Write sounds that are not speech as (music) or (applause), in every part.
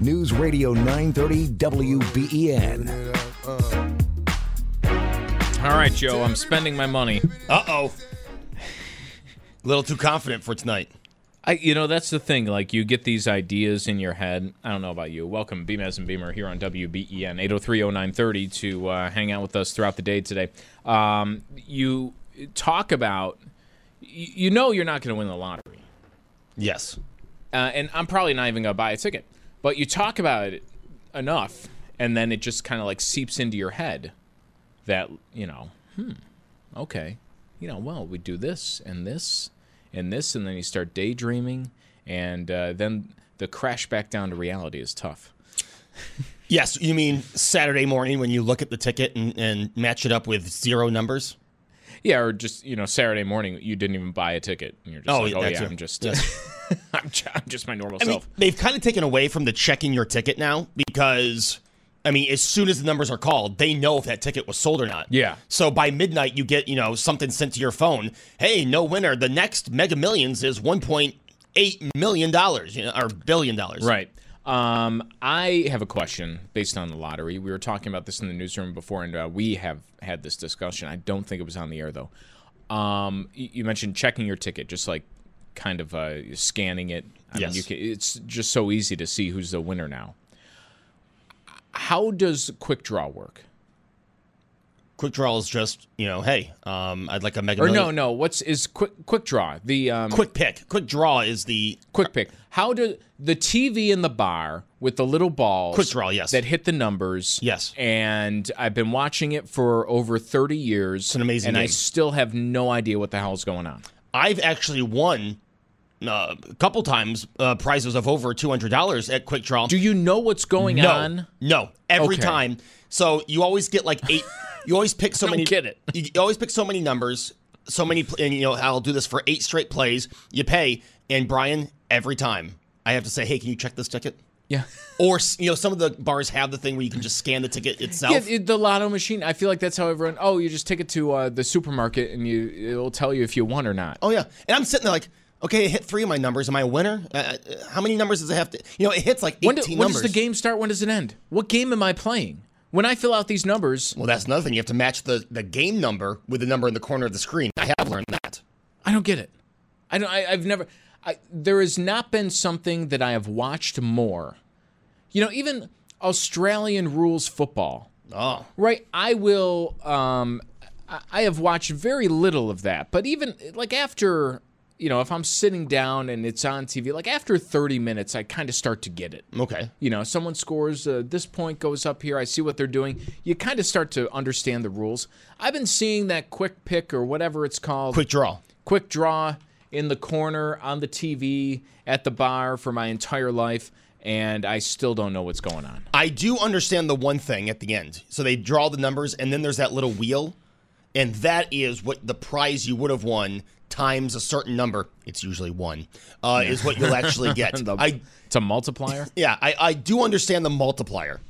News Radio 930 WBEN. All right, Joe, I'm spending my money. Uh oh. A little too confident for tonight. I, you know, that's the thing. Like, you get these ideas in your head. I don't know about you. Welcome, Beamaz and Beamer, here on WBEN 8030930 to uh, hang out with us throughout the day today. Um, you talk about, you, you know, you're not going to win the lottery. Yes. Uh, and I'm probably not even going to buy a ticket. But you talk about it enough, and then it just kind of like seeps into your head that, you know, hmm, okay, you know, well, we do this and this and this, and then you start daydreaming, and uh, then the crash back down to reality is tough. Yes, you mean Saturday morning when you look at the ticket and, and match it up with zero numbers? Yeah, or just you know Saturday morning you didn't even buy a ticket, and you're just Oh, like, oh, yeah, oh yeah. I'm just. (laughs) I'm, ju- I'm just my normal I mean, self. they've kind of taken away from the checking your ticket now because, I mean, as soon as the numbers are called, they know if that ticket was sold or not. Yeah. So by midnight, you get, you know, something sent to your phone. Hey, no winner. The next Mega Millions is $1.8 million, you know, or billion dollars. Right. Um, I have a question based on the lottery. We were talking about this in the newsroom before, and uh, we have had this discussion. I don't think it was on the air though. Um, you mentioned checking your ticket, just like kind of uh, scanning it. I Yes. mean, you can, it's just so easy to see who's the winner now. How does Quick Draw work? Quick draw is just, you know, hey, um, I'd like a Mega Or Million. no, no. What's is Quick Quick Draw the um, Quick pick. Quick draw is the quick pick. How do the TV in the bar with the little balls? Quick draw, yes. That hit the numbers. Yes. And I've been watching it for over thirty years. It's an amazing And I still have no idea what the hell's going on. I've actually won uh, a couple times uh, prizes of over two hundred dollars at Quick Draw. Do you know what's going no, on? no, every Okay. time. So you always get like eight. (laughs) You always pick so Don't many. get it. (laughs) You you always pick so many numbers, so many, and you know I'll do this for eight straight plays. You pay, and Brian, every time I have to say, "Hey, can you check this ticket?" Yeah. Or you know, some of the bars have the thing where you can just scan the ticket itself. Yeah, the lotto machine. I feel like that's how everyone. Oh, you just take it to uh, the supermarket and you it'll tell you if you won or not. Oh yeah, and I'm sitting there like, okay, it hit three of my numbers. Am I a winner? Uh, uh, how many numbers does it have to? You know, it hits like 18 When, do, when numbers. does the game start? When does it end? What game am I playing? When I fill out these numbers, Well, that's another thing. You have to match the, the game number with the number in the corner of the screen. I have learned that. I don't get it. I don't. I, I've never. I, there has not been something that I have watched more. You know, even Australian rules football. Oh, Right. I will. Um, I have watched very little of that, but even like after, you know, if I'm sitting down and it's on TV, like after 30 minutes, I kind of start to get it. okay. You know, someone scores, uh, this point goes up here. I see what they're doing. You kind of start to understand the rules. I've been seeing that quick pick or whatever it's called Quick draw. quick draw in the corner on the TV at the bar for my entire life, and I still don't know what's going on. I do understand the one thing at the end. So they draw the numbers, and then there's that little wheel, and that is what the prize you would have won times a certain number. It's usually one. Uh, Is what you'll actually get. (laughs) The- I it's a multiplier. (laughs) yeah, I, I do understand the multiplier.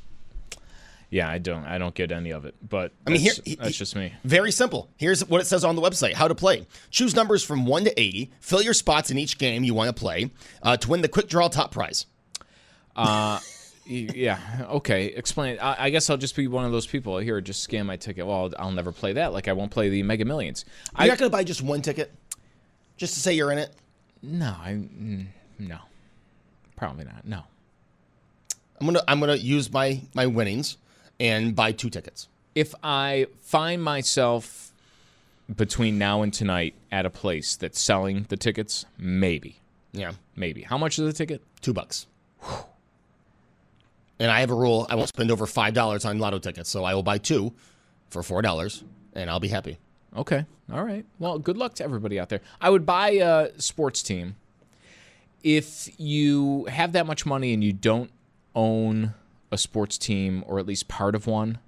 Yeah, I don't. I don't get any of it. But I mean, that's, here- that's just me. Very simple. Here's what it says on the website how to play. Choose numbers from 1 to 80. Fill your spots in each game you want to play uh, to win the quick draw top prize. (laughs) Y- Yeah. Okay. Explain. I, I guess I'll just be one of those people here. Just scan my ticket. Well, I'll never play that. Like I won't play the Mega Millions. You're I not going to buy just one ticket just to say you're in it? no. I mm, no. Probably not. No. I'm gonna I'm gonna use my my winnings and buy two tickets. If I find myself between now and tonight at a place that's selling the tickets, maybe, Yeah, maybe. How much is the ticket? two bucks. And I have a rule: I won't spend over five dollars on lotto tickets, so I will buy two for four dollars, and I'll be happy. Okay. All right. Well, good luck to everybody out there. I would buy a sports team if you have that much money and you don't own a sports team or at least part of one.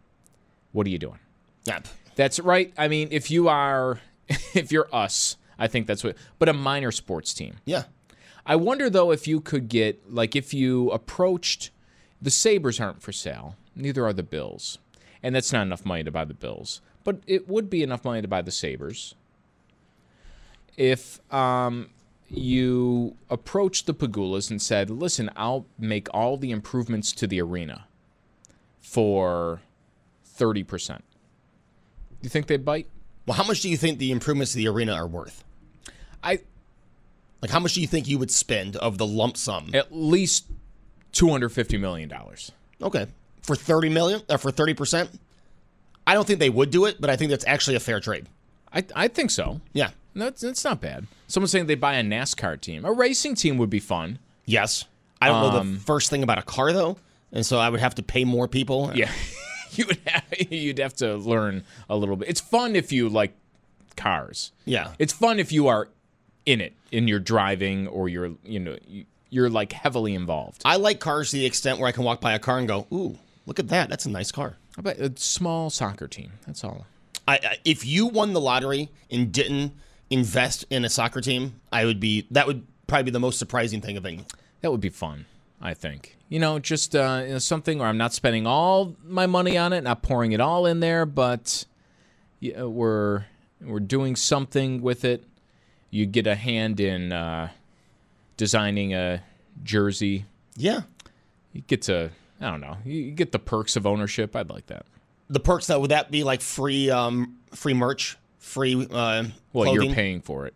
What are you doing? Yeah, That's right. I mean, if you are, (laughs) if you're us, I think that's what. But a minor sports team. yeah. I wonder though if you could get like if you approached the Sabres aren't for sale, neither are the Bills. And that's not enough money to buy the Bills. But it would be enough money to buy the Sabres. If um you approached the Pegulas and said, "Listen, I'll make all the improvements to the arena for 30%." Do you think they'd bite? Well, how much do you think the improvements to the arena are worth? I Like, how much do you think you would spend of the lump sum? at least 250 million dollars. Okay, for thirty million or for thirty percent? I don't think they would do it, but I think that's actually a fair trade. I I think so. Yeah. That's that's not bad. Someone's saying they buy a NASCAR team. A racing team would be fun. Yes. I don't know the um, first thing about a car though, and so I would have to pay more people. Yeah, (laughs) you would have, you'd have to learn a little bit. It's fun if you like cars. Yeah. It's fun if you are in it, in your driving or you're you know you're like heavily involved. I like cars to the extent where I can walk by a car and go, "Ooh, look at that! That's a nice car." How about a small soccer team? That's all. I, I if you won the lottery and didn't invest in a soccer team, I would be that would probably be the most surprising thing of any. That would be fun. I think you know just uh, you know, something where I'm not spending all my money on it, not pouring it all in there, but yeah, we're we're doing something with it. You get a hand in uh, designing a jersey. Yeah. You get to I don't know. You get the perks of ownership. I'd like that. The perks though would that be like free um free merch, free uh Well, clothing? you're paying for it.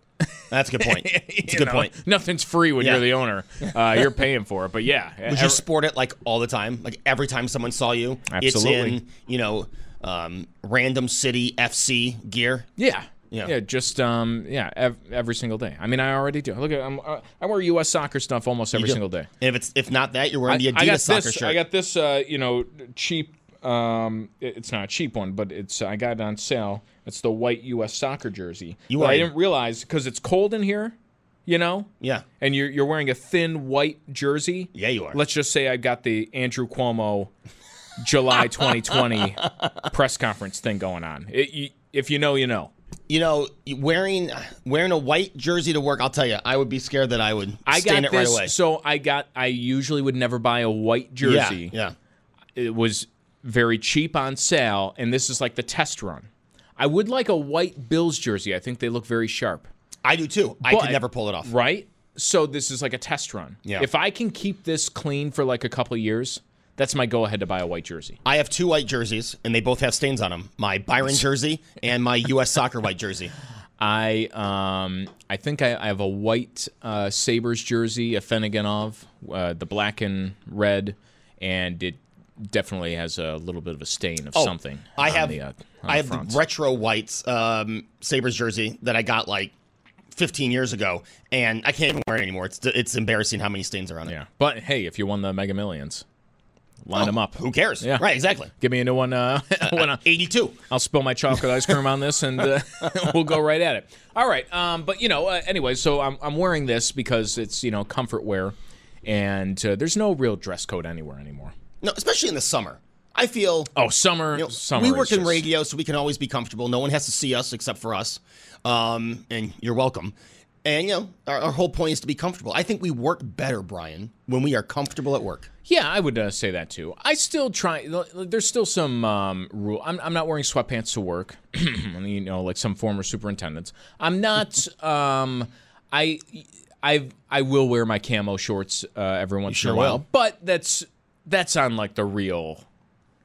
That's a good point. (laughs) It's a good know, point. Nothing's free when Yeah. you're the owner. (laughs) Uh, you're paying for it. But yeah, Would you sport it like all the time? Like every time someone saw you, Absolutely. it's in, you know, um, random city FC gear. Yeah. Yeah. Yeah, just um, yeah, ev- every single day. I mean, I already do. Look at I'm, uh, I wear U.S. soccer stuff almost every single day. And if it's if not that, you're wearing the Adidas I got soccer this. shirt. I got this. Uh, you know, cheap. Um, it- it's not a cheap one, but it's I got it on sale. It's the white U.S. soccer jersey. You But are- I didn't realize because it's cold in here. You know. yeah. And you're you're wearing a thin white jersey. Yeah, you are. Let's just say I got the Andrew Cuomo July (laughs) 2020 press conference thing going on. It, you, if you know, you know. You know, wearing wearing a white jersey to work, I'll tell you, I would be scared that I would I stain got it this. right away. So I got. I usually would never buy a white jersey. Yeah, yeah. It was very cheap on sale, and this is like the test run. I would like a white Bills jersey. I think they look very sharp. I do too. I But- could never pull it off. Right. So this is like a test run. Yeah. If I can keep this clean for like a couple of years, that's my go ahead to buy a white jersey. I have two white jerseys, and they both have stains on them. My Byron jersey and my U.S. Soccer white jersey. I um I think I, I have a white uh, Sabres jersey, Afinogenov, uh, the black and red, and it definitely has a little bit of a stain of something. Oh, I on have the, uh, I have the retro whites um, Sabres jersey that I got like 15 years ago, and I can't even wear it anymore. It's it's embarrassing how many stains are on it. yeah, but hey, if you won the Mega Millions, line them up. Who cares? Yeah. Right, exactly. Give me a new one. Uh, (laughs) when I, 82. I'll spill my chocolate ice cream on this, and uh, (laughs) (laughs) we'll go right at it. All right. Um, but you know, uh, anyway, so I'm I'm wearing this because it's you know comfort wear, and uh, there's no real dress code anywhere anymore. No, especially in the summer. I feel Oh, summer. you know, summer. we work in just- radio, so we can always be comfortable. No one has to see us except for us, um, and you're welcome. And, you know, our, our whole point is to be comfortable. I think we work better, Brian, when we are comfortable at work. Yeah, I would uh, say that too. I still try. There's still some um, rule. I'm, I'm not wearing sweatpants to work. (clears throat) you know, like some former superintendents. I'm not. (laughs) Um, I I I will wear my camo shorts uh, every once sure in a while, will. but that's that's on like the real,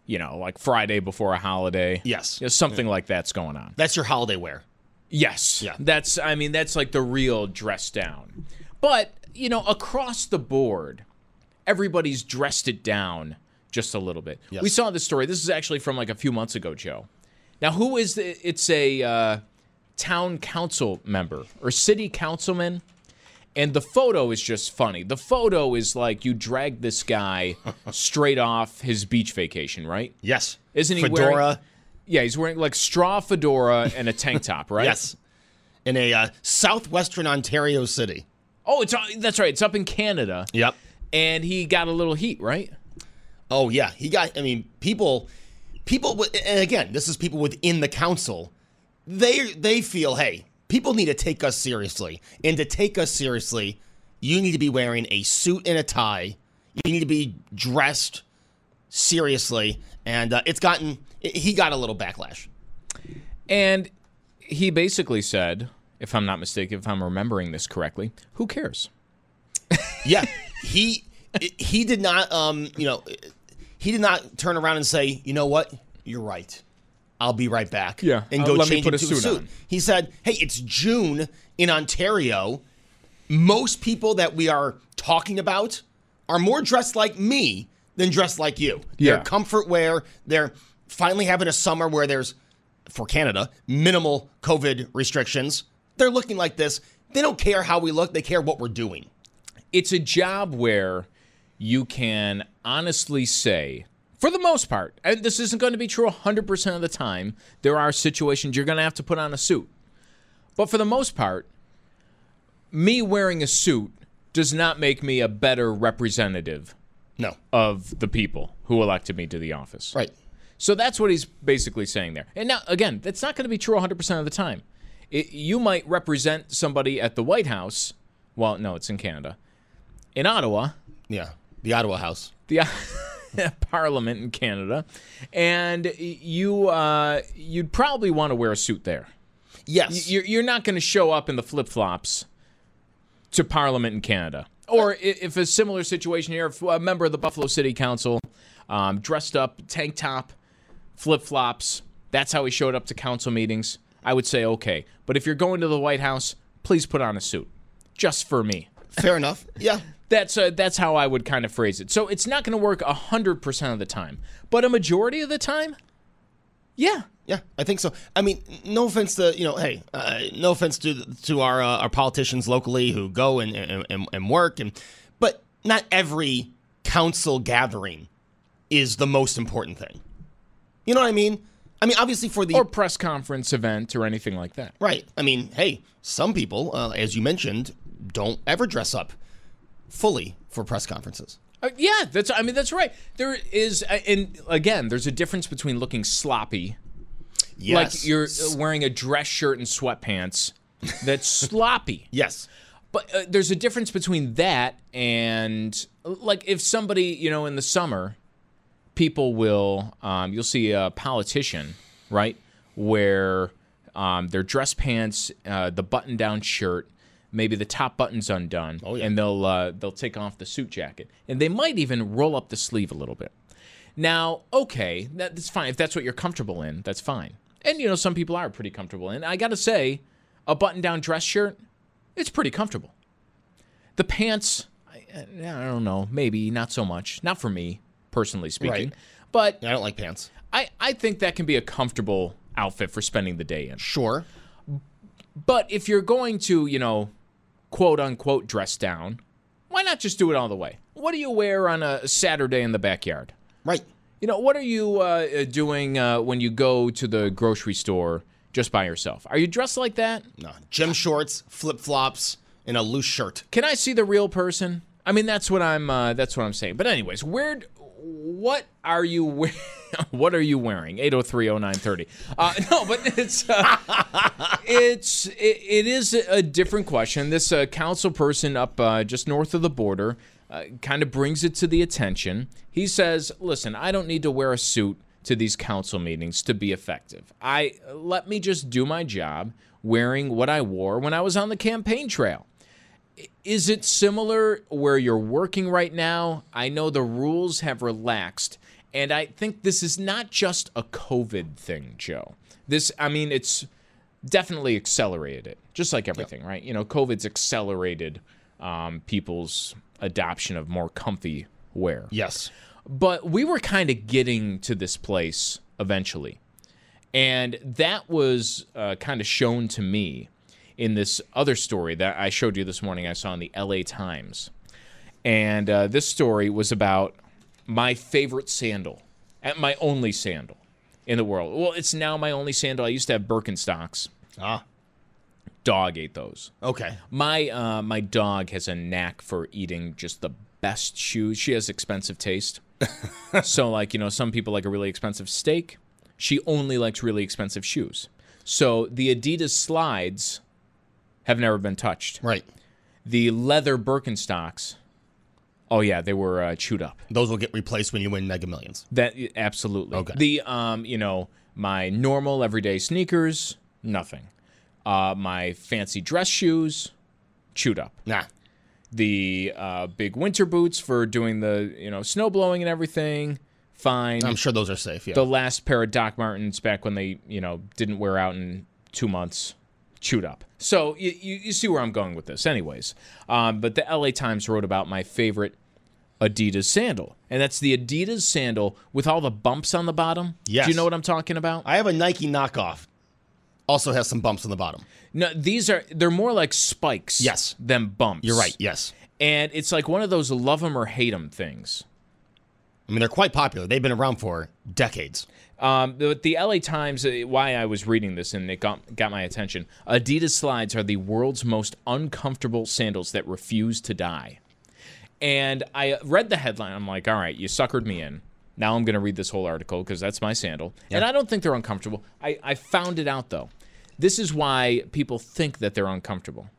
you know, like Friday before a holiday. Yes. You know, something like that's going on. That's your holiday wear. Yes. Yeah. That's I mean that's like the real dress down. But, you know, across the board, everybody's dressed it down just a little bit. Yes. We saw this story. This is actually from like a few months ago, Joe. Now, who is the, it's a uh, town council member or city councilman and the photo is just funny. The photo is like you drag this guy (laughs) straight off his beach vacation, right? Yes. Isn't he Fedora. wearing Yeah, he's wearing like straw fedora and a tank top, right? Yes. In a uh, southwestern Ontario city. Oh, it's uh, that's right. It's up in Canada. Yep. And he got a little heat, right? Oh yeah, he got. I mean, people, people, and again, this is people within the council. They they feel, hey, people need to take us seriously, and to take us seriously, you need to be wearing a suit and a tie. You need to be dressed seriously, and uh, it's gotten. He got a little backlash. And he basically said, if I'm not mistaken, if I'm remembering this correctly, who cares? Yeah, he he did not. Um, you know, he did not turn around and say, you know what, you're right. I'll be right back. Yeah, and uh, go me change put into a suit suit. He said, "Hey, it's June in Ontario. Most people that we are talking about are more dressed like me than dressed like you. Yeah. They're comfort wear. They're finally having a summer where there's, for Canada, minimal COVID restrictions. They're looking like this. They don't care how we look. They care what we're doing. It's a job where you can honestly say, for the most part, and this isn't going to be true 100% of the time, there are situations you're going to have to put on a suit. But for the most part, me wearing a suit does not make me a better representative No, of the people who elected me to the office. right. So that's what he's basically saying there. And now, again, that's not going to be true 100% of the time. It, you might represent somebody at the White House. Well, no, it's in Canada. In Ottawa, Yeah, the Ottawa House. the (laughs) Parliament in Canada, and you uh, you'd probably want to wear a suit there. Yes, You're, you're not going to show up in the flip flops to Parliament in Canada. Or if a similar situation here, if a member of the Buffalo City Council um, dressed up, tank top, flip flops, that's how he showed up to council meetings, I would say okay. But if you're going to the White House, please put on a suit, just for me. fair enough. Yeah, That's uh, that's how I would kind of phrase it. So it's not going to work hundred percent of the time, but a majority of the time, yeah, Yeah, I think so. I mean, no offense to you know, hey, uh, no offense to to our uh, our politicians locally who go and, and and work, and but not every council gathering is the most important thing. You know what I mean? I mean, obviously for the or press conference event or anything like that. right. I mean, hey, some people, uh, as you mentioned, don't ever dress up fully for press conferences. Uh, yeah, that's. I mean, that's right. There is, uh, and again, there's a difference between looking sloppy, Yes, like you're uh, wearing a dress shirt and sweatpants, that's (laughs) sloppy. yes, But uh, there's a difference between that and like if somebody, you know, in the summer, people will, um, you'll see a politician, right, where um, their dress pants, uh, the button-down shirt, maybe the top button's undone, Oh, yeah. and they'll uh, they'll take off the suit jacket, and they might even roll up the sleeve a little bit. Now, okay, that's fine if that's what you're comfortable in. That's fine, and you know some people are pretty comfortable And I got to say, a button-down dress shirt, it's pretty comfortable. The pants, I, I don't know, maybe not so much. Not for me, personally speaking. Right. But I don't like pants. I, I think that can be a comfortable outfit for spending the day in. Sure, But if you're going to, you know, quote unquote dress down, why not just do it all the way? What do you wear on a Saturday in the backyard? right. You know, what are you uh, doing uh, when you go to the grocery store just by yourself? Are you dressed like that? No, gym shorts, flip flops, and a loose shirt. Can I see the real person? I mean, that's what I'm. Uh, that's what I'm saying. But anyways, where? What are you? we- (laughs) what are you wearing? 8030930. Uh, (laughs) no, but it's uh, it's it, it is a different question. This uh, council person up uh, just north of the border uh, kind of brings it to the attention. He says, "Listen, I don't need to wear a suit to these council meetings to be effective. I let me just do my job wearing what I wore when I was on the campaign trail." Is it similar where you're working right now? I know the rules have relaxed, and I think this is not just a COVID thing, Joe. This, I mean, it's definitely accelerated it, just like everything, right? You know, COVID's accelerated um, people's adoption of more comfy wear. Yes. But we were kind of getting to this place eventually. And that was uh, kind of shown to me in this other story that I showed you this morning. I saw in the LA Times. And uh, this story was about my favorite sandal, at my only sandal in the world. Well, it's now my only sandal. I used to have Birkenstocks. Ah. Dog ate those. Okay. My uh, my dog has a knack for eating just the best shoes. She has expensive taste. (laughs) so like, you know, some people like a really expensive steak. She only likes really expensive shoes. So the Adidas slides have never been touched. Right. The leather Birkenstocks, oh yeah, they were uh, chewed up. Those will get replaced when you win Mega Millions. That absolutely. Okay. The um, you know, my normal everyday sneakers, nothing. Uh, my fancy dress shoes, chewed up. Nah. The uh, big winter boots for doing the you know snow blowing and everything, fine. I'm sure those are safe. Yeah. The last pair of Doc Martens back when they you know didn't wear out in two months, chewed up. So you, you, you see where I'm going with this, anyways. Um, but the LA Times wrote about my favorite Adidas sandal, and that's the Adidas sandal with all the bumps on the bottom. Yes. Do you know what I'm talking about? I have a Nike knockoff. Also has some bumps on the bottom. No, these are they're more like spikes. Yes. Than bumps. You're right. Yes. And it's like one of those love them or hate them things. I mean, they're quite popular. They've been around for decades. Um, but the LA Times, uh, why I was reading this and it got, got my attention. Adidas slides are the world's most uncomfortable sandals that refuse to die. And I read the headline. I'm like, all right, you suckered me in. Now I'm going to read this whole article because that's my sandal. And I don't think they're uncomfortable. I, I found it out, though. This is why people think that they're uncomfortable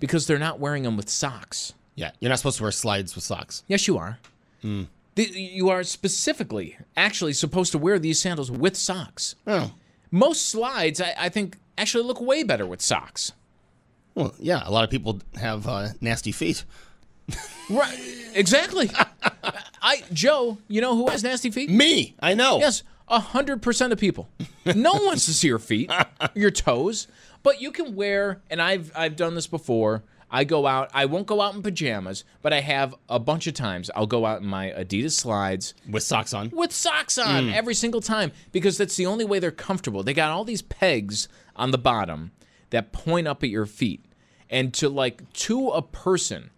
because they're not wearing them with socks. Yeah. You're not supposed to wear slides with socks. Yes, you are. Hmm. The, you are specifically actually supposed to wear these sandals with socks. Oh. Most slides, I, I think, actually look way better with socks. Well, yeah. A lot of people have uh, nasty feet. (laughs) Right. Exactly. (laughs) I Joe, you know who has nasty feet? Me. I know. Yes, hundred percent of people. No one wants to see your feet, your toes. But you can wear, and I've I've done this before. I go out. I won't go out in pajamas, but I have a bunch of times. I'll go out in my Adidas slides With socks on. with socks on every single time because that's the only way they're comfortable. They got all these pegs on the bottom that point up at your feet, and to like to a person,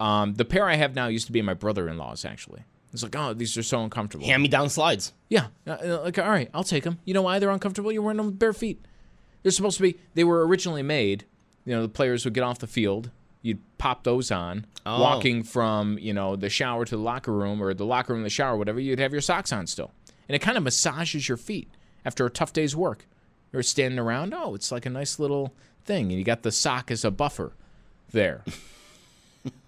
um, the pair I have now used to be my brother-in-law's actually. It's like, oh, these are so uncomfortable. Hand me down slides. Yeah, uh, like all right, I'll take them. You know why they're uncomfortable? You're wearing them with bare feet. They're supposed to be. They were originally made. You know, the players would get off the field. You'd pop those on, Oh. walking from you know the shower to the locker room or the locker room to the shower, whatever. You'd have your socks on still, and it kind of massages your feet after a tough day's work. You're standing around. Oh, it's like a nice little thing, and you got the sock as a buffer there. (laughs)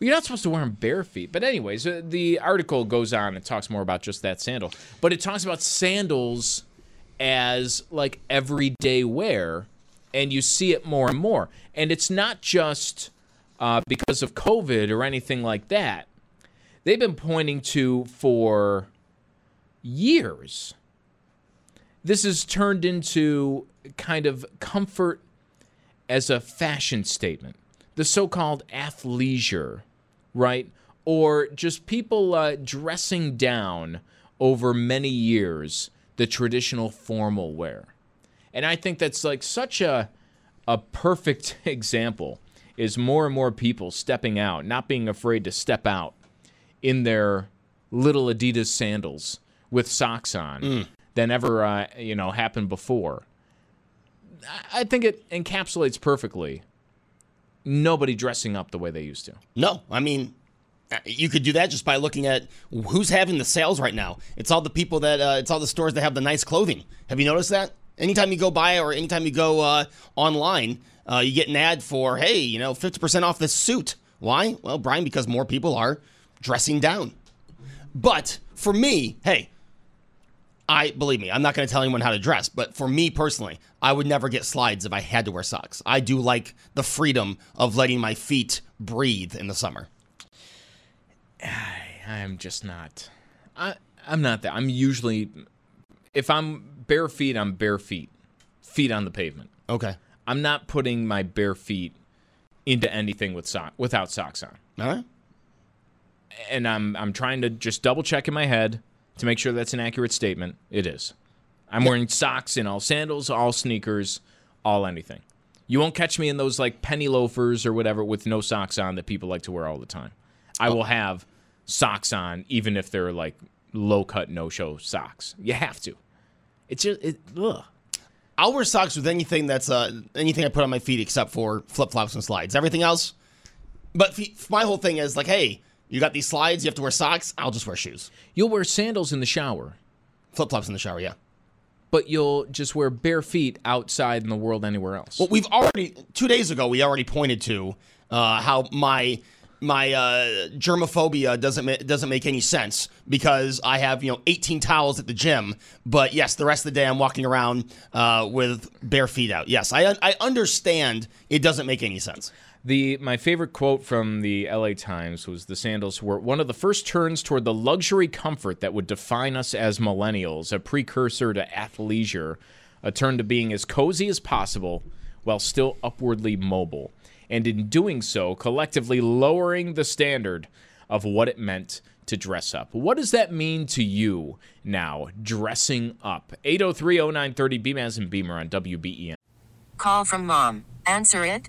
You're not supposed to wear them bare feet. But, anyways, uh, the article goes on and talks more about just that sandal. But it talks about sandals as like everyday wear, and you see it more and more. And it's not just uh, because of COVID or anything like that. They've been pointing to for years. This has turned into kind of comfort as a fashion statement, the so called athleisure, right? Or just people uh, dressing down over many years the traditional formal wear. And I think that's like such a, a perfect (laughs) example is more and more people stepping out, not being afraid to step out in their little Adidas sandals with socks on than ever uh, you know happened before. I think it encapsulates perfectly nobody dressing up the way they used to. No, I mean, You could do that just by looking at who's having the sales right now. It's all the people that uh, it's all the stores that have the nice clothing. Have you noticed that? Anytime you go by or anytime you go uh, online, uh, you get an ad for hey, you know, fifty percent off this suit. Why? Well, Brian, because more people are dressing down. But for me, hey, I believe me, I'm not going to tell anyone how to dress, but for me personally, I would never get slides if I had to wear socks. I do like the freedom of letting my feet breathe in the summer. I am just not. I I'm not that. I'm usually if I'm bare feet, I'm bare feet. Feet on the pavement. Okay. I'm not putting my bare feet into anything with sock without socks on. All right. And I'm I'm trying to just double check in my head to make sure that's an accurate statement. It is. I'm wearing socks in all sandals, all sneakers, all anything. You won't catch me in those like penny loafers or whatever with no socks on that people like to wear all the time. I will have socks on even if they're like low cut no show socks. You have to. It's just it ugh. I'll wear socks with anything that's uh, anything I put on my feet except for flip flops and slides. Everything else. But f- my whole thing is like, hey, you got these slides, you have to wear socks. I'll just wear shoes. You'll wear sandals in the shower, Flip flops in the shower, yeah. but you'll just wear bare feet outside in the world anywhere else. Well, we've already two days ago we already pointed to uh, how my my uh, germophobia doesn't ma- doesn't make any sense because I have you know 18 towels at the gym, but yes, the rest of the day I'm walking around uh, with bare feet out. Yes, I I understand it doesn't make any sense. The my favorite quote from the LA Times was the sandals were one of the first turns toward the luxury comfort that would define us as millennials, a precursor to athleisure, a turn to being as cozy as possible while still upwardly mobile, and in doing so, collectively lowering the standard of what it meant to dress up. What does that mean to you now, dressing up? 8030930 BMAS and Beamer on WBEN. Call from mom. Answer it.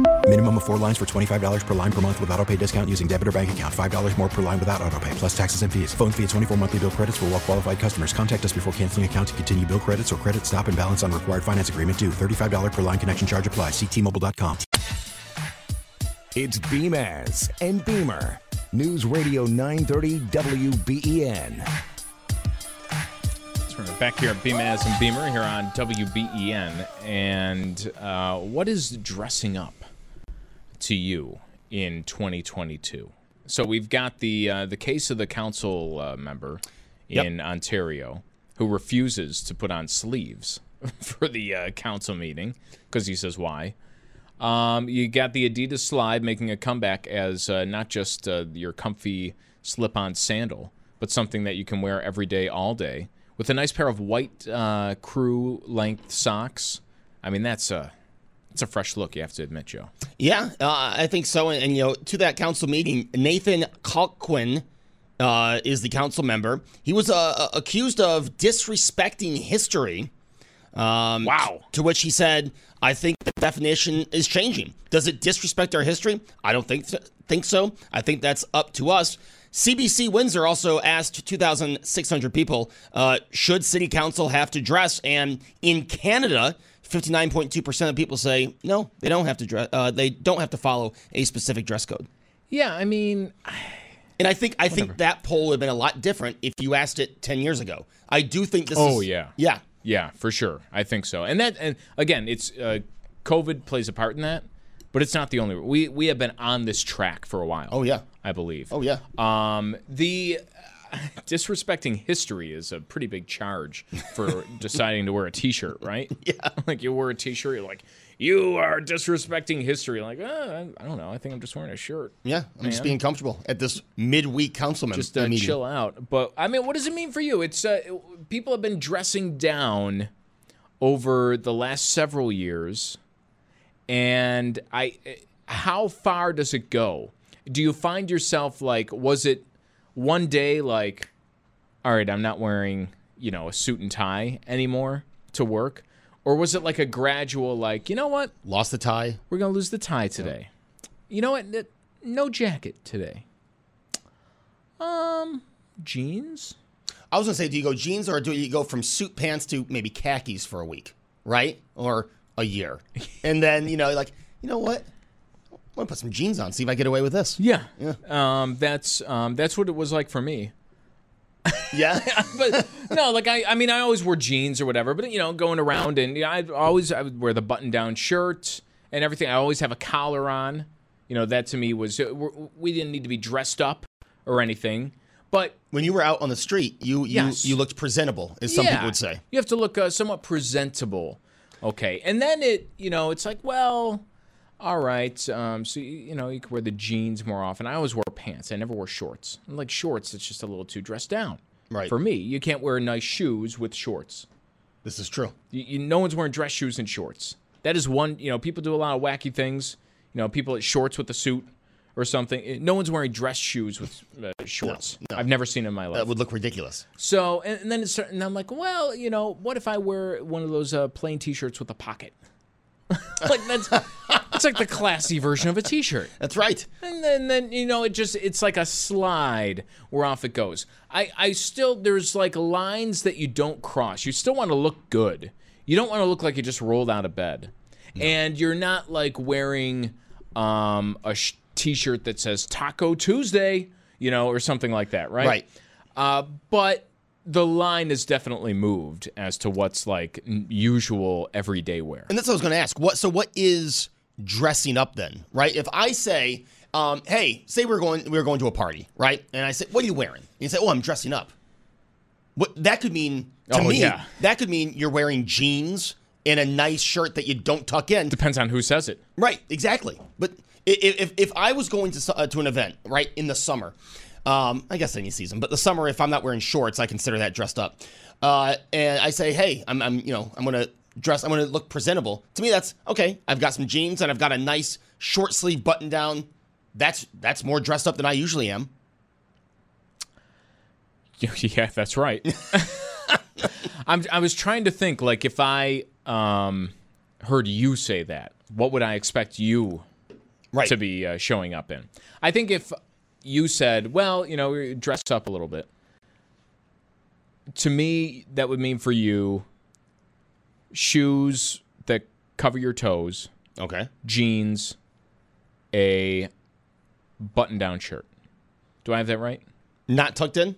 Minimum of four lines for $25 per line per month with auto pay discount using debit or bank account. $5 more per line without auto pay, plus taxes and fees. Phone fee at 24 monthly bill credits for all well qualified customers. Contact us before canceling account to continue bill credits or credit stop and balance on required finance agreement due. $35 per line connection charge applies. Ctmobile.com. It's Beamaz and Beamer. News Radio 930 WBEN. So we're back here at Beamaz and Beamer here on WBEN. And uh, what is dressing up to you in 2022? So we've got the uh, the case of the council uh, member Yep. in Ontario who refuses to put on sleeves (laughs) for the uh, council meeting because he says why. Um, you got the Adidas slide making a comeback as uh, not just uh, your comfy slip-on sandal, but something that you can wear every day, all day, with a nice pair of white uh, crew length socks. I mean, that's a it's a fresh look. You have to admit, Joe. Yeah, uh, I think so. And, and, you know, to that council meeting, Nathan Colquhoun uh, is the council member. He was uh, accused of disrespecting history. Um, wow. To which he said, "I think the definition is changing. Does it disrespect our history? I don't think th- think so. I think that's up to us." CBC Windsor also asked 2,600 people, uh, should city council have to dress? And in Canada, 59.2% of people say no, they don't have to dress. Uh, they don't have to follow a specific dress code. Yeah, I mean, and I think I think that poll would have been a lot different if you asked it 10 years ago. I do think this. Oh is, yeah, yeah, yeah, for sure. I think so. And that, and again, it's uh, COVID plays a part in that, but it's not the only. We we have been on this track for a while. Oh yeah, I believe. Oh yeah. Um, the uh, (laughs) disrespecting history is a pretty big charge for (laughs) deciding to wear a T-shirt, right? (laughs) Yeah. like you wear a T-shirt, you're like, you are disrespecting history. Like, uh, I don't know. I think I'm just wearing a shirt. Yeah, I'm just being comfortable at this midweek councilman Just uh, chill out. But I mean, what does it mean for you? It's uh, people have been dressing down over the last several years, and I, how far does it go? Do you find yourself like, was it one day like, all right, I'm not wearing you know a suit and tie anymore to work, or was it like a gradual like, you know what, Lost the tie. we're gonna lose the tie today. You know what? No jacket today. Um, jeans. I was gonna say, do you go jeans or do you go from suit pants to maybe khakis for a week, right, or a year, (laughs) and then you know, like, you know what? I'm gonna put some jeans on, see if I get away with this. Yeah. Yeah. Um, that's um, that's what it was like for me. (laughs) Yeah. (laughs) but no, like I, I mean, I always wore jeans or whatever. But you know, going around and you know, I always I would wear the button-down shirt and everything. I always have a collar on. You know, that to me was uh, we didn't need to be dressed up or anything. But when you were out on the street, you you Yes. you looked presentable, as some Yeah. people would say. You have to look uh, somewhat presentable. Okay. And then it, you know, it's like, well, all right. Um, so, you, know, you can wear the jeans more often. I always wore pants. I never wore shorts. And like shorts, it's just a little too dressed down. Right. For me, you can't wear nice shoes with shorts. This is true. You, you, no one's wearing dress shoes and shorts. That is one, you know, people do a lot of wacky things. You know, people at shorts with a suit or something. Eh, No one's wearing dress shoes with uh, shorts. no. I've never seen it in my life. That would look ridiculous. So, and, and then it's and I'm like, well, you know, what if I wear one of those uh, plain T-shirts with a pocket? (laughs) like that's it's like the classy version of a T-shirt. That's right. And then, then you know, it just it's like a slide where off it goes. I I still there's like lines that you don't cross. You still want to look good. You don't want to look like you just rolled out of bed, and you're not like wearing um, a sh- T-shirt that says Taco Tuesday, you know, or something like that, right? Right. Uh, but the line has definitely moved as to what's like usual everyday wear. And that's what I was going to ask. What so what is dressing up then, right? If I say, um, "Hey, say we're going we're going to a party, right?" And I say, "What are you wearing?" And you say, "Oh, I'm dressing up." What that could mean to Oh, me? yeah. That could mean you're wearing jeans and a nice shirt that you don't tuck in. Depends on who says it. Right, exactly. But i- i- if if I was going to uh, to an event right in the summer, um, I guess any season, but the summer, if I'm not wearing shorts, I consider that dressed up. Uh, and I say, hey, I'm, I'm you know I'm gonna dress, I'm gonna look presentable. To me, that's okay. I've got some jeans and I've got a nice short sleeve button down. That's that's more dressed up than I usually am. (laughs) Yeah, that's right. (laughs) I'm, I was trying to think, like, if I um, heard you say that, what would I expect you Right. to be uh, showing up in? I think if you said, well, you know, dress up a little bit, to me, that would mean for you shoes that cover your toes, Okay. jeans, a button down shirt. Do I have that right? Not tucked in.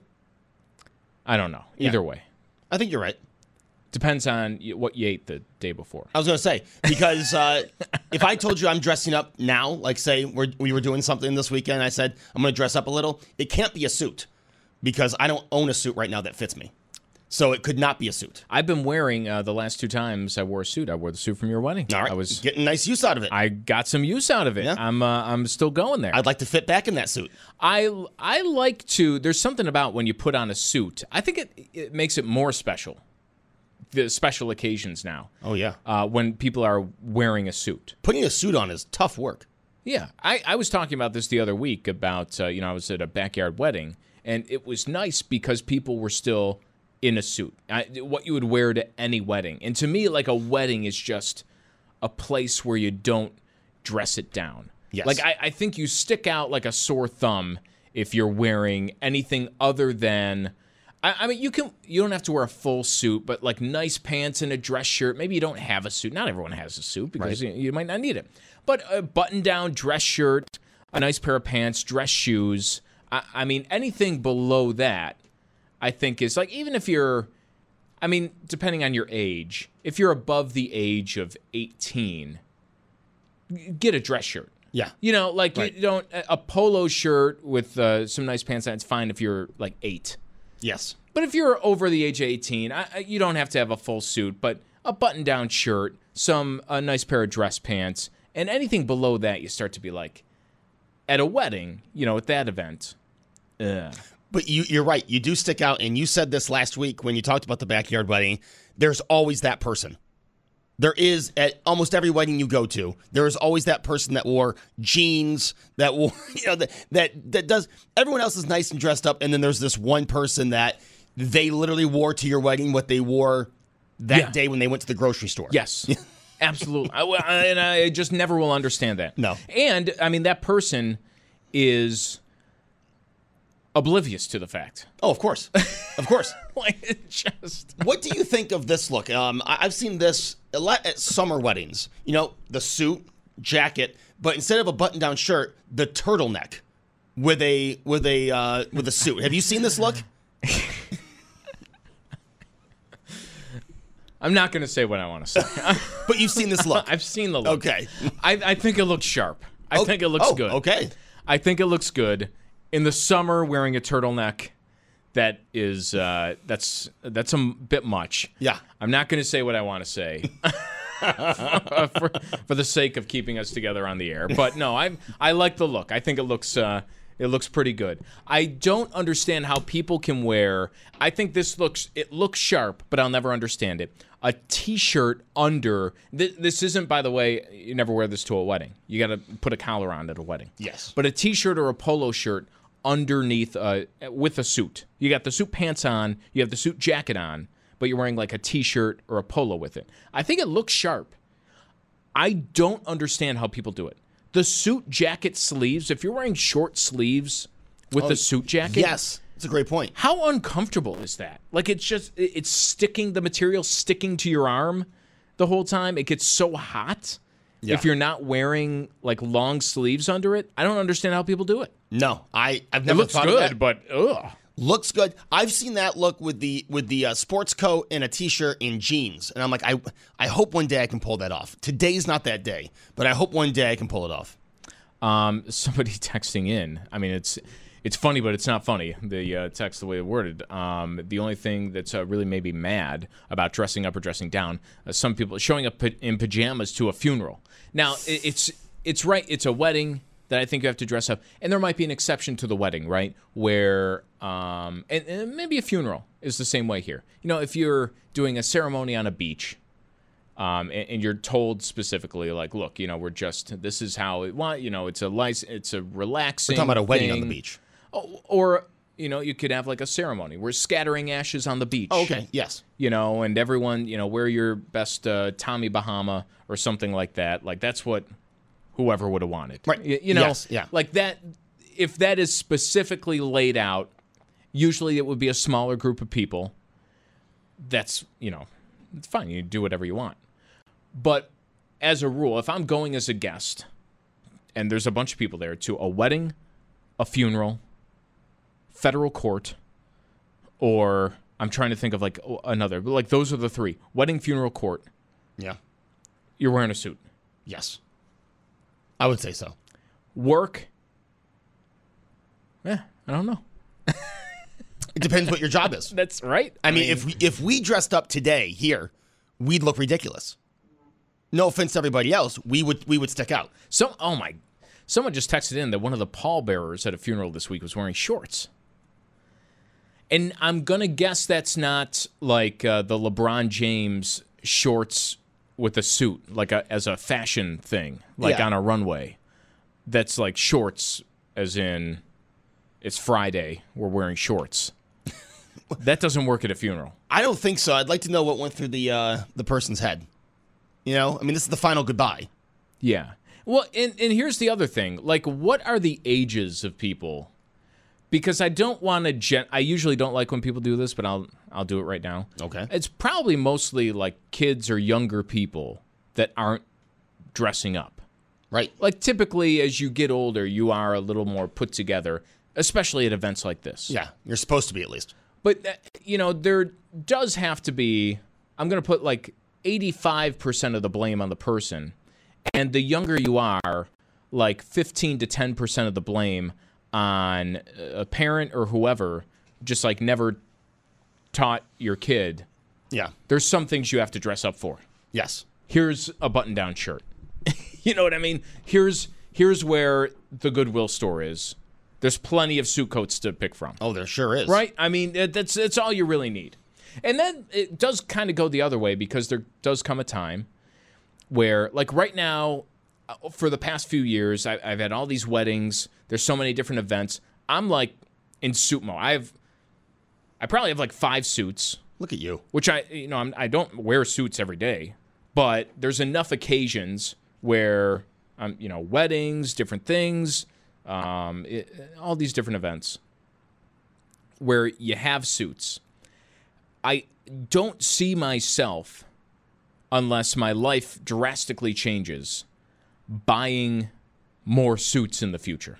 I don't know. Yeah. Either way. I think you're right. Depends on what you ate the day before. I was gonna say because uh, if I told you I'm dressing up now, like say we're, we were doing something this weekend, I said I'm gonna dress up a little. It can't be a suit because I don't own a suit right now that fits me. So it could not be a suit. I've been wearing uh, the last two times I wore a suit. I wore the suit from your wedding. All right. I was getting nice use out of it. I got some use out of it. Yeah. I'm uh, I'm still going there. I'd like to fit back in that suit. I I like to. There's something about when you put on a suit. I think it it makes it more special. The special occasions now. Oh yeah. Uh, when people are wearing a suit. Putting a suit on is tough work. Yeah, I, I was talking about this the other week about uh, you know I was at a backyard wedding and it was nice because people were still in a suit. I, what you would wear to any wedding, and to me, like a wedding is just a place where you don't dress it down. Yes. Like I, I think you stick out like a sore thumb if you're wearing anything other than. I, I mean, you can. You don't have to wear a full suit, but like nice pants and a dress shirt. Maybe you don't have a suit. Not everyone has a suit because you, you might not need it. But a button-down dress shirt, a nice pair of pants, dress shoes. I, I mean, anything below that, I think is like even if you're. I mean, depending on your age, if you're above the age of 18, get a dress shirt. Yeah. You know, like Right. you don't a polo shirt with uh, some nice pants on. It's fine if you're like eight. Yes. But if you're over the age of 18, I, I- you don't have to have a full suit, but a button-down shirt, some a nice pair of dress pants, and anything below that, you start to be like, at a wedding, you know, at that event. Ugh. But you, you're right. You do stick out, and you said this last week when you talked about the backyard wedding. There's always that person. There is at almost every wedding you go to. There is always that person that wore jeans, that wore, (laughs) you know, that that that does. Everyone else is nice and dressed up, and then there's this one person that they literally wore to your wedding what they wore that Yeah. day when they went to the grocery store. Yes, (laughs) absolutely. I, I- and I just never will understand that. No. And I mean, that person is oblivious to the fact. Oh, of course, of course. Like just. (laughs) What do you think of this look? Um, I- I've seen this a lot at summer weddings. You know, the suit, jacket, but instead of a button-down shirt, the turtleneck with a with a uh, with a suit. Have you seen this look? (laughs) I'm not going to say what I want to say. (laughs) but you've seen this look. I've seen the look. Okay. I, I think it looks sharp. I Oh, think it looks oh, good. okay. I think it looks good. In the summer, wearing a turtleneck, that is uh, that's that's a bit much. Yeah. I'm not going to say what I want to say. (laughs) for, for the sake of keeping us together on the air, but no, I I like the look. I think it looks uh, it looks pretty good. I don't understand how people can wear. I think this looks it looks sharp, but I'll never understand it. A t-shirt under. Th- this isn't, by the way, you never wear this to a wedding. You got to put a collar on at a wedding. Yes. But a t-shirt or a polo shirt underneath uh, with a suit. You got the suit pants on, you have the suit jacket on, but you're wearing like a t-shirt or a polo with it. I think it looks sharp. I don't understand how people do it. The suit jacket sleeves, if you're wearing short sleeves with Oh, the suit jacket, Yes, it's a great point. how uncomfortable is that? Like it's just it's sticking the material sticking to your arm the whole time. It gets so hot Yeah. if you're not wearing like long sleeves under it. I don't understand how people do it. No, I I've It never looks thought of good, that. but ugh. looks good. I've seen that look with the with the uh, sports coat and a t-shirt and jeans, and I'm like, I I hope one day I can pull that off. Today's not that day, but I hope one day I can pull it off. Um, somebody (laughs) texting in. I mean, it's it's funny, but it's not funny. The uh, text, the way it worded. Um, the only thing that's uh, really made me mad about dressing up or dressing down, uh, some people showing up in pajamas to a funeral. Now, i- it's it's right. It's a wedding that I think you have to dress up, and there might be an exception to the wedding, right? Where um, and, and maybe a funeral is the same way here. You know, if you're doing a ceremony on a beach, um, and, and you're told specifically, like, look, you know, we're just this is how it want. You know, it's a license, it's a relaxing. We're talking about a wedding on the beach. Oh, or you know, you could have like a ceremony. We're scattering ashes on the beach. Okay, yes. You know, and everyone, you know, wear your best uh, Tommy Bahama or something like that. Like that's what whoever would have wanted. Right. You, you know, Yes, yeah. like that. If that is specifically laid out, usually it would be a smaller group of people. That's you know, it's fine. You do whatever you want. But as a rule, if I'm going as a guest and there's a bunch of people there to a wedding, a funeral, federal court, or I'm trying to think of like another, but like those are the three wedding, funeral, court. Yeah. You're wearing a suit. Yes. I would say so. Work. Yeah, I don't know. It depends what your job is. (laughs) That's right. I mean, if we if we dressed up today here, we'd look ridiculous. No offense to everybody else, we would we would stick out. So, oh my, someone just texted in that one of the pallbearers at a funeral this week was wearing shorts. And I'm gonna guess that's not like uh, the LeBron James shorts with a suit, like a, as a fashion thing, like Yeah. on a runway. That's like shorts, as in it's Friday, we're wearing shorts. (laughs) that doesn't work at a funeral. I don't think so. I'd like to know what went through the uh, the person's head. You know, I mean, this is the final goodbye. Yeah. Well, and, and here's the other thing. Like, what are the ages of people? Because I don't want to gen. I usually don't like when people do this, but I'll I'll do it right now. Okay. It's probably mostly like kids or younger people that aren't dressing up. Right. Like typically, as you get older, you are a little more put together, especially at events like this. Yeah, you're supposed to be at least. But uh, you know, there does have to be. I'm going to put like 85% of the blame on the person, and the younger you are, like 15 to 10% of the blame on a parent or whoever, just like never taught your kid. Yeah. There's some things you have to dress up for. Yes. Here's a button-down shirt. (laughs) you know what I mean? Here's here's where the Goodwill store is. There's plenty of suit coats to pick from. Oh, there sure is. Right? I mean, that's that's all you really need. And then it does kind of go the other way because there does come a time where, like right now, uh, for the past few years, I, I've had all these weddings. There's so many different events. I'm like in suit mode. I have, I probably have like five suits. Look at you. Which I, you know, I'm, I don't wear suits every day, but there's enough occasions where, um, you know, weddings, different things, um, it, all these different events where you have suits. I don't see myself unless my life drastically changes buying more suits in the future.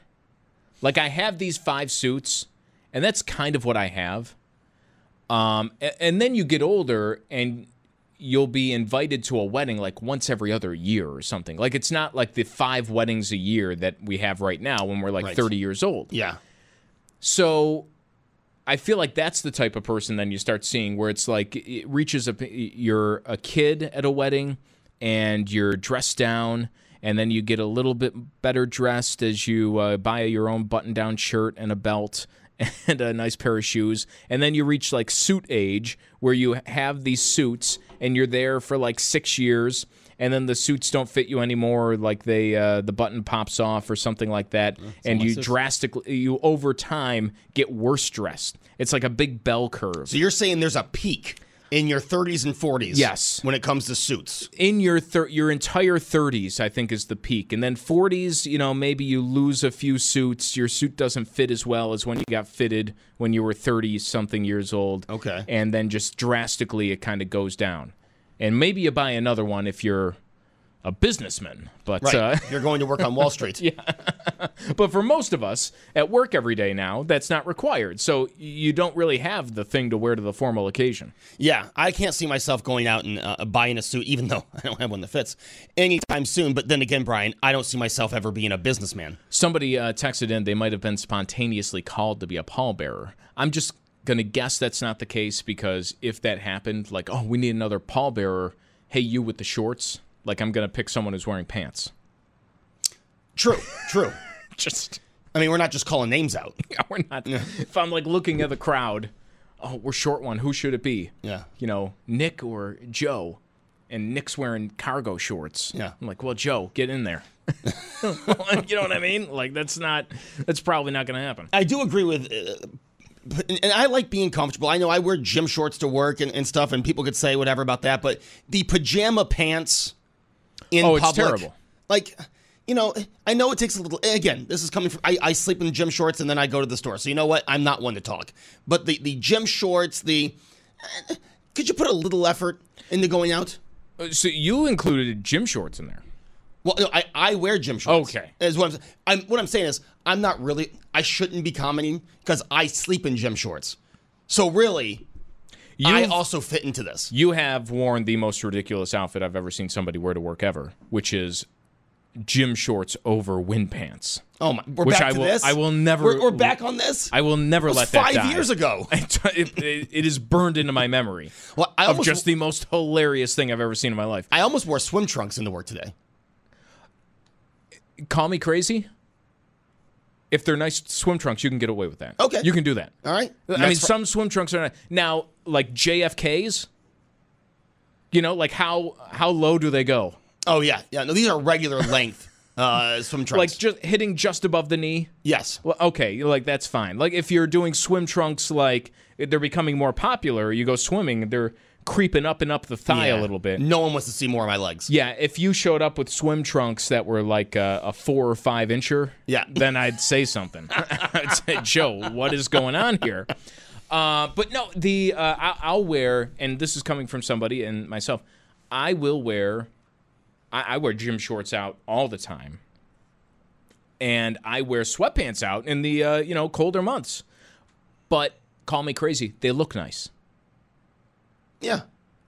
Like I have these five suits, and that's kind of what I have. Um, and then you get older and you'll be invited to a wedding like once every other year or something. Like it's not like the five weddings a year that we have right now when we're like Right. 30 years old. Yeah. So I feel like that's the type of person then you start seeing where it's like it reaches a you're a kid at a wedding and you're dressed down and then you get a little bit better dressed as you uh, buy your own button-down shirt and a belt (laughs) and a nice pair of shoes. And then you reach like suit age where you have these suits and you're there for like 6 years and then the suits don't fit you anymore like they uh, the button pops off or something like that. And you sis- drastically you over time get worse dressed. It's like a big bell curve. So you're saying there's a peak in your 30s and 40s. Yes. When it comes to suits. in your thir- your entire 30s i think is the peak and then 40s you know maybe you lose a few suits your suit doesn't fit as well as when you got fitted when you were 30 something years old Okay. and then just drastically it kind of goes down and maybe you buy another one if you're a businessman but Right. uh, you're going to work on Wall (laughs) Street. yeah. (laughs) but for most of us at work every day now, that's not required. So you don't really have the thing to wear to the formal occasion. Yeah, I can't see myself going out and uh, buying a suit, even (laughs) though I don't have one that fits anytime soon. But then again, Brian, I don't see myself ever being a businessman. Somebody uh, texted in they might have been spontaneously called to be a pallbearer. I'm just going to guess that's not the case because if that happened, like, oh, we need another pallbearer, hey, you with the shorts, like I'm going to pick someone who's wearing pants. True, true. (laughs) just, I mean, we're not just calling names out. (laughs) yeah, we're not. If I'm like looking at the crowd, oh, we're short one. Who should it be? Yeah. You know, Nick or Joe. And Nick's wearing cargo shorts. Yeah. I'm like, well, Joe, get in there. (laughs) you know what I mean? Like, that's not, that's probably not going to happen. I do agree with. Uh, and I like being comfortable. I know I wear gym shorts to work and, and stuff, and people could say whatever about that. But the pajama pants in Oh, it's public, terrible. Like, you know, I know it takes a little. Again, this is coming from. I, I sleep in gym shorts and then I go to the store. So you know what? I'm not one to talk. But the the gym shorts, the eh, could you put a little effort into going out? Uh, So you included gym shorts in there. Well, no, I, I wear gym shorts. Okay. Is what I'm, I'm what I'm saying is I'm not really I shouldn't be commenting because I sleep in gym shorts. So really, I You've- also fit into this. You have worn the most ridiculous outfit I've ever seen somebody wear to work ever, which is gym shorts over wind pants. Oh my! We're which back I to will, this. I will never. We're, we're back on this. I will never let that five die. years ago. (laughs) it, it- it is burned into my memory (laughs) Well, I of almost, just the most hilarious thing I've ever seen in my life. I almost wore swim trunks into work today. Call me crazy. If they're nice swim trunks, you can get away with that. Okay. you can do that. All right. I mean, fr- some swim trunks are not. Now, like JFK's, you know, like how how low do they go? Oh yeah, yeah. No, these are regular (laughs) length uh, swim trunks. Like just hitting just above the knee. yes. Well, okay, like that's fine. Like if you're doing swim trunks, like they're becoming more popular. You go swimming, they're creeping up and up the thigh Yeah. a little bit. No one wants to see more of my legs. Yeah, if you showed up with swim trunks that were like a, a four or five incher, Yeah. then I'd say something. (laughs) I'd say, Joe, what is going on here? Uh, but no, the uh, I, I'll wear, and this is coming from somebody and myself. I will wear, I, I wear gym shorts out all the time, and I wear sweatpants out in the uh, you know colder months. But call me crazy, they look nice. Yeah.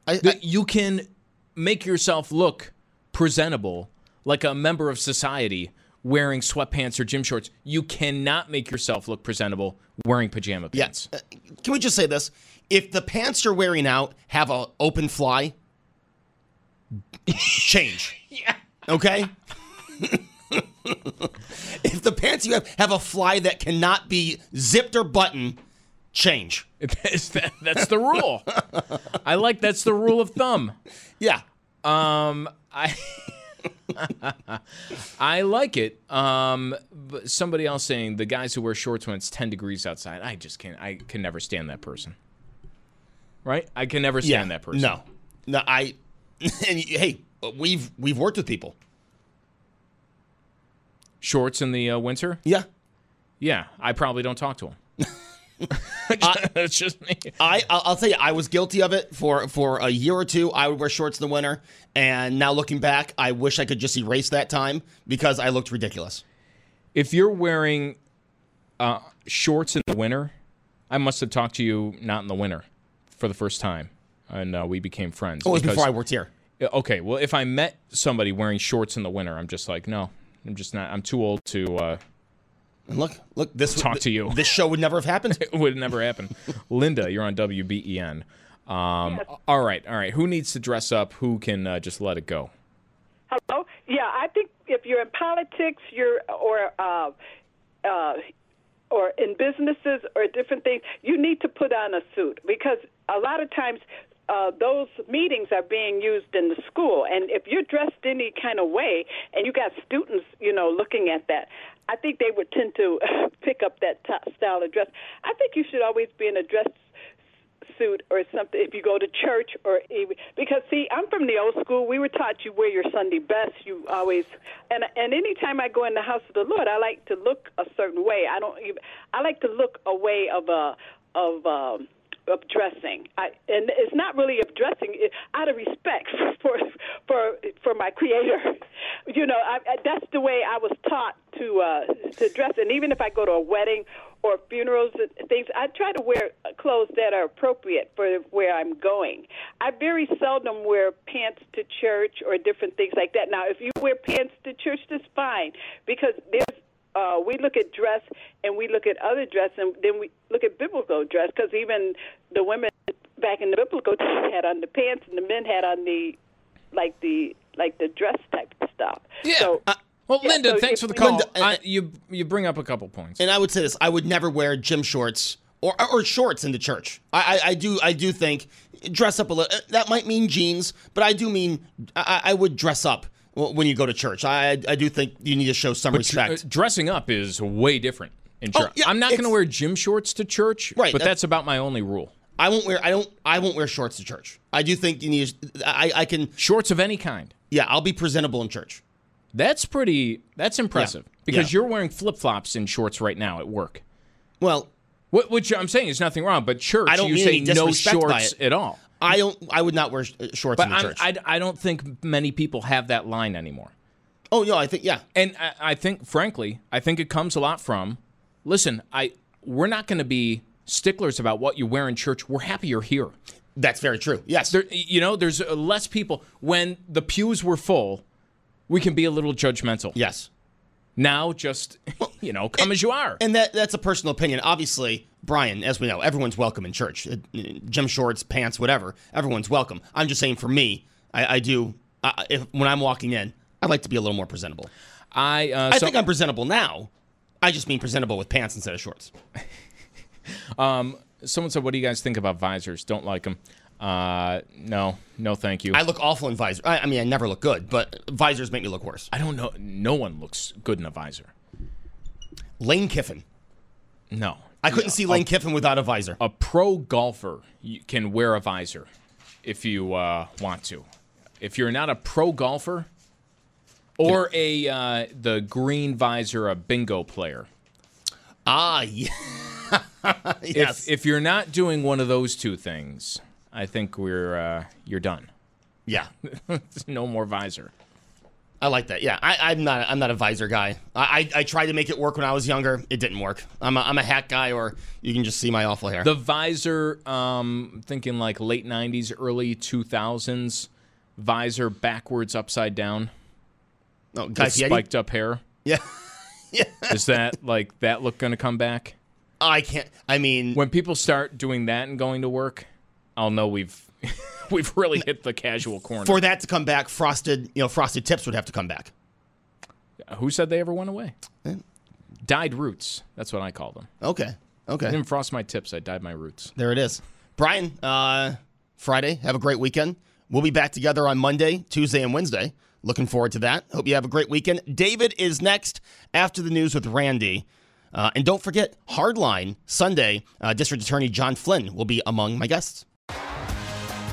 I, that you can make yourself look presentable like a member of society wearing sweatpants or gym shorts. You cannot make yourself look presentable wearing pajama yeah. pants. Uh, Can we just say this? If the pants you're wearing out have an open fly, change. (laughs) Yeah. Okay. (laughs) if the pants you have have a fly that cannot be zipped or buttoned, change. (laughs) Is that- that's the rule. I like that's the rule of thumb. Yeah. Um, I (laughs) I like it. Um, but somebody else saying the guys who wear shorts when it's ten degrees outside. I just can't. I can never stand that person. Right? I can never stand that person. No, no. I (laughs) and hey, we've we've worked with people. Shorts in the uh, winter. Yeah. Yeah, I probably don't talk to him. (laughs) (laughs) (laughs) It's just me. I I'll I'll tell you, I was guilty of it for for a year or two. I would wear shorts in the winter, and now looking back, I wish I could just erase that time because I looked ridiculous. If you're wearing uh, shorts in the winter, I must have talked to you not in the winter for the first time, and uh, we became friends. Oh, it was because- before I worked here. Okay, well, if I met somebody wearing shorts in the winter, I'm just like, no, I'm just not. I'm too old to uh, And look, look, this talk to you. This show would never have happened. (laughs) it would never happen. Linda, you're on WBEN. Um, All right, all right. Who needs to dress up? Who can uh, just let it go? Hello. Yeah, I think if you're in politics, you're or uh, uh, or in businesses or different things, you need to put on a suit because a lot of times. Uh, those meetings are being used in the school, and if you're dressed any kind of way, and you got students, you know, looking at that, I think they would tend to (laughs) pick up that style of dress. I think you should always be in a dress suit or something if you go to church or even because see I'm from the old school. We were taught you wear your Sunday best. You always and and anytime I go in the house of the Lord I like to look a certain way. I don't even I like to look a way of a of um of dressing I and it's not really of dressing it, out of respect (laughs) for for for my creator (laughs) you know I, I, that's the way I was taught to uh to dress and even if I go to a wedding or funerals and things, I try to wear clothes that are appropriate for where I'm going. I very seldom wear pants to church or different things like that. Now, if you wear pants to church, that's fine because there's uh, we look at dress and we look at other dress and then we look at biblical dress because even the women back in the biblical days had on the pants and the men had on the like the like the dress type of stuff. Yeah. So, Well, yeah, Linda, so thanks for the we- call. Linda, I, you you bring up a couple points. And I would say this: I would never wear gym shorts or or shorts into church. I I, I do I do think dress up a little. That might mean jeans, but I do mean I, I would dress up w- when you go to church. I I do think you need to show some But respect. uh, dressing up is way different in Oh, church. yeah, I'm not going to wear gym shorts to church, Right, but that- that's about my only rule. I won't wear I don't I won't wear shorts to church. I do think you need I I can Shorts of any kind. yeah I'll be presentable in church. That's pretty. That's impressive because Yeah. you're wearing flip flops and shorts right now at work. Well, What, which I'm saying is nothing wrong, but church, I don't you mean say no shorts at all. I don't I would not wear sh- uh, shorts But in the I'm, church. I, I don't think many people have that line anymore. oh no, I think yeah. And I, I think, frankly, I think it comes a lot from. Listen, I we're not going to be sticklers about what you wear in church. We're happy you're here. That's very true. Yes. There, you know, there's uh, less people when the pews were full. we can be a little judgmental. Yes. Now, just (laughs) you know, come as you are. And that that's a personal opinion. Obviously, Brian, as we know, everyone's welcome in church. Uh, Gym shorts, pants, whatever. Everyone's welcome. I'm just saying, for me, I, I do. I, if when I'm walking in, I like to be a little more presentable. I uh, I so- think I'm presentable now. I just mean presentable with pants instead of shorts. (laughs) Um, someone said, "What do you guys think about visors? Don't like them." Uh, no, no, thank you. I look awful in visor. I, I mean, I never look good, but visors make me look worse. I don't know. No one looks good in a visor. Lane Kiffin. No, I couldn't see Lane Kiffin without a visor. A pro golfer can wear a visor if you uh, want to. If you're not a pro golfer or a uh, the green visor a bingo player. Ah, yeah. (laughs) yes. If if you're not doing one of those two things, I think we're uh, you're done. Yeah. (laughs) no more visor. I like that. Yeah, I, I'm not. I'm not a visor guy. I, I I tried to make it work when I was younger. It didn't work. I'm a, I'm a hat guy, or you can just see my awful hair. The visor, um, thinking like late '90s, early 2000s, visor backwards, upside down. Oh, with Guy Fieri? spiked up hair. Yeah. (laughs) yeah. Is that like that look going to come back? I can't. I mean, when people start doing that and going to work, I'll know we've (laughs) we've really hit the casual corner. For that to come back, frosted, you know, frosted tips would have to come back. Who said they ever went away? Dyed roots. That's what I call them. Okay. Okay. I didn't frost my tips. I dyed my roots. There it is. Brian, uh, Friday, have a great weekend. We'll be back together on Monday, Tuesday, and Wednesday. Looking forward to that. Hope you have a great weekend. David is next after the news with Randy. Uh, and don't forget, Hardline, Sunday, uh, District Attorney John Flynn will be among my guests.